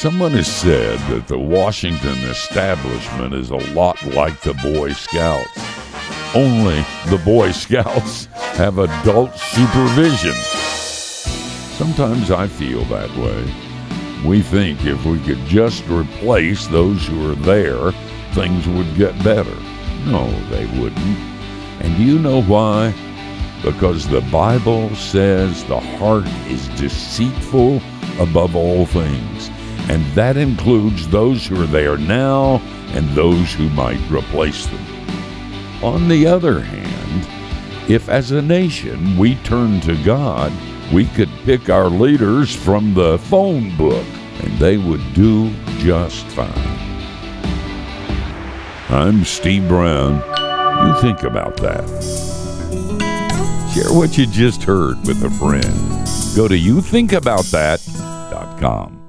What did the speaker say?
Someone has said that the Washington establishment is a lot like the Boy Scouts. Only the Boy Scouts have adult supervision. Sometimes I feel that way. We think if we could just replace those who are there, things would get better. No, they wouldn't. And do you know why? Because the Bible says the heart is deceitful above all things, and that includes those who are there now and those who might replace them. On the other hand, if as a nation we turn to God, we could pick our leaders from the phone book, and they would do just fine. I'm Steve Brown. You think about that. Share what you just heard with a friend. Go to youthinkaboutthat.com.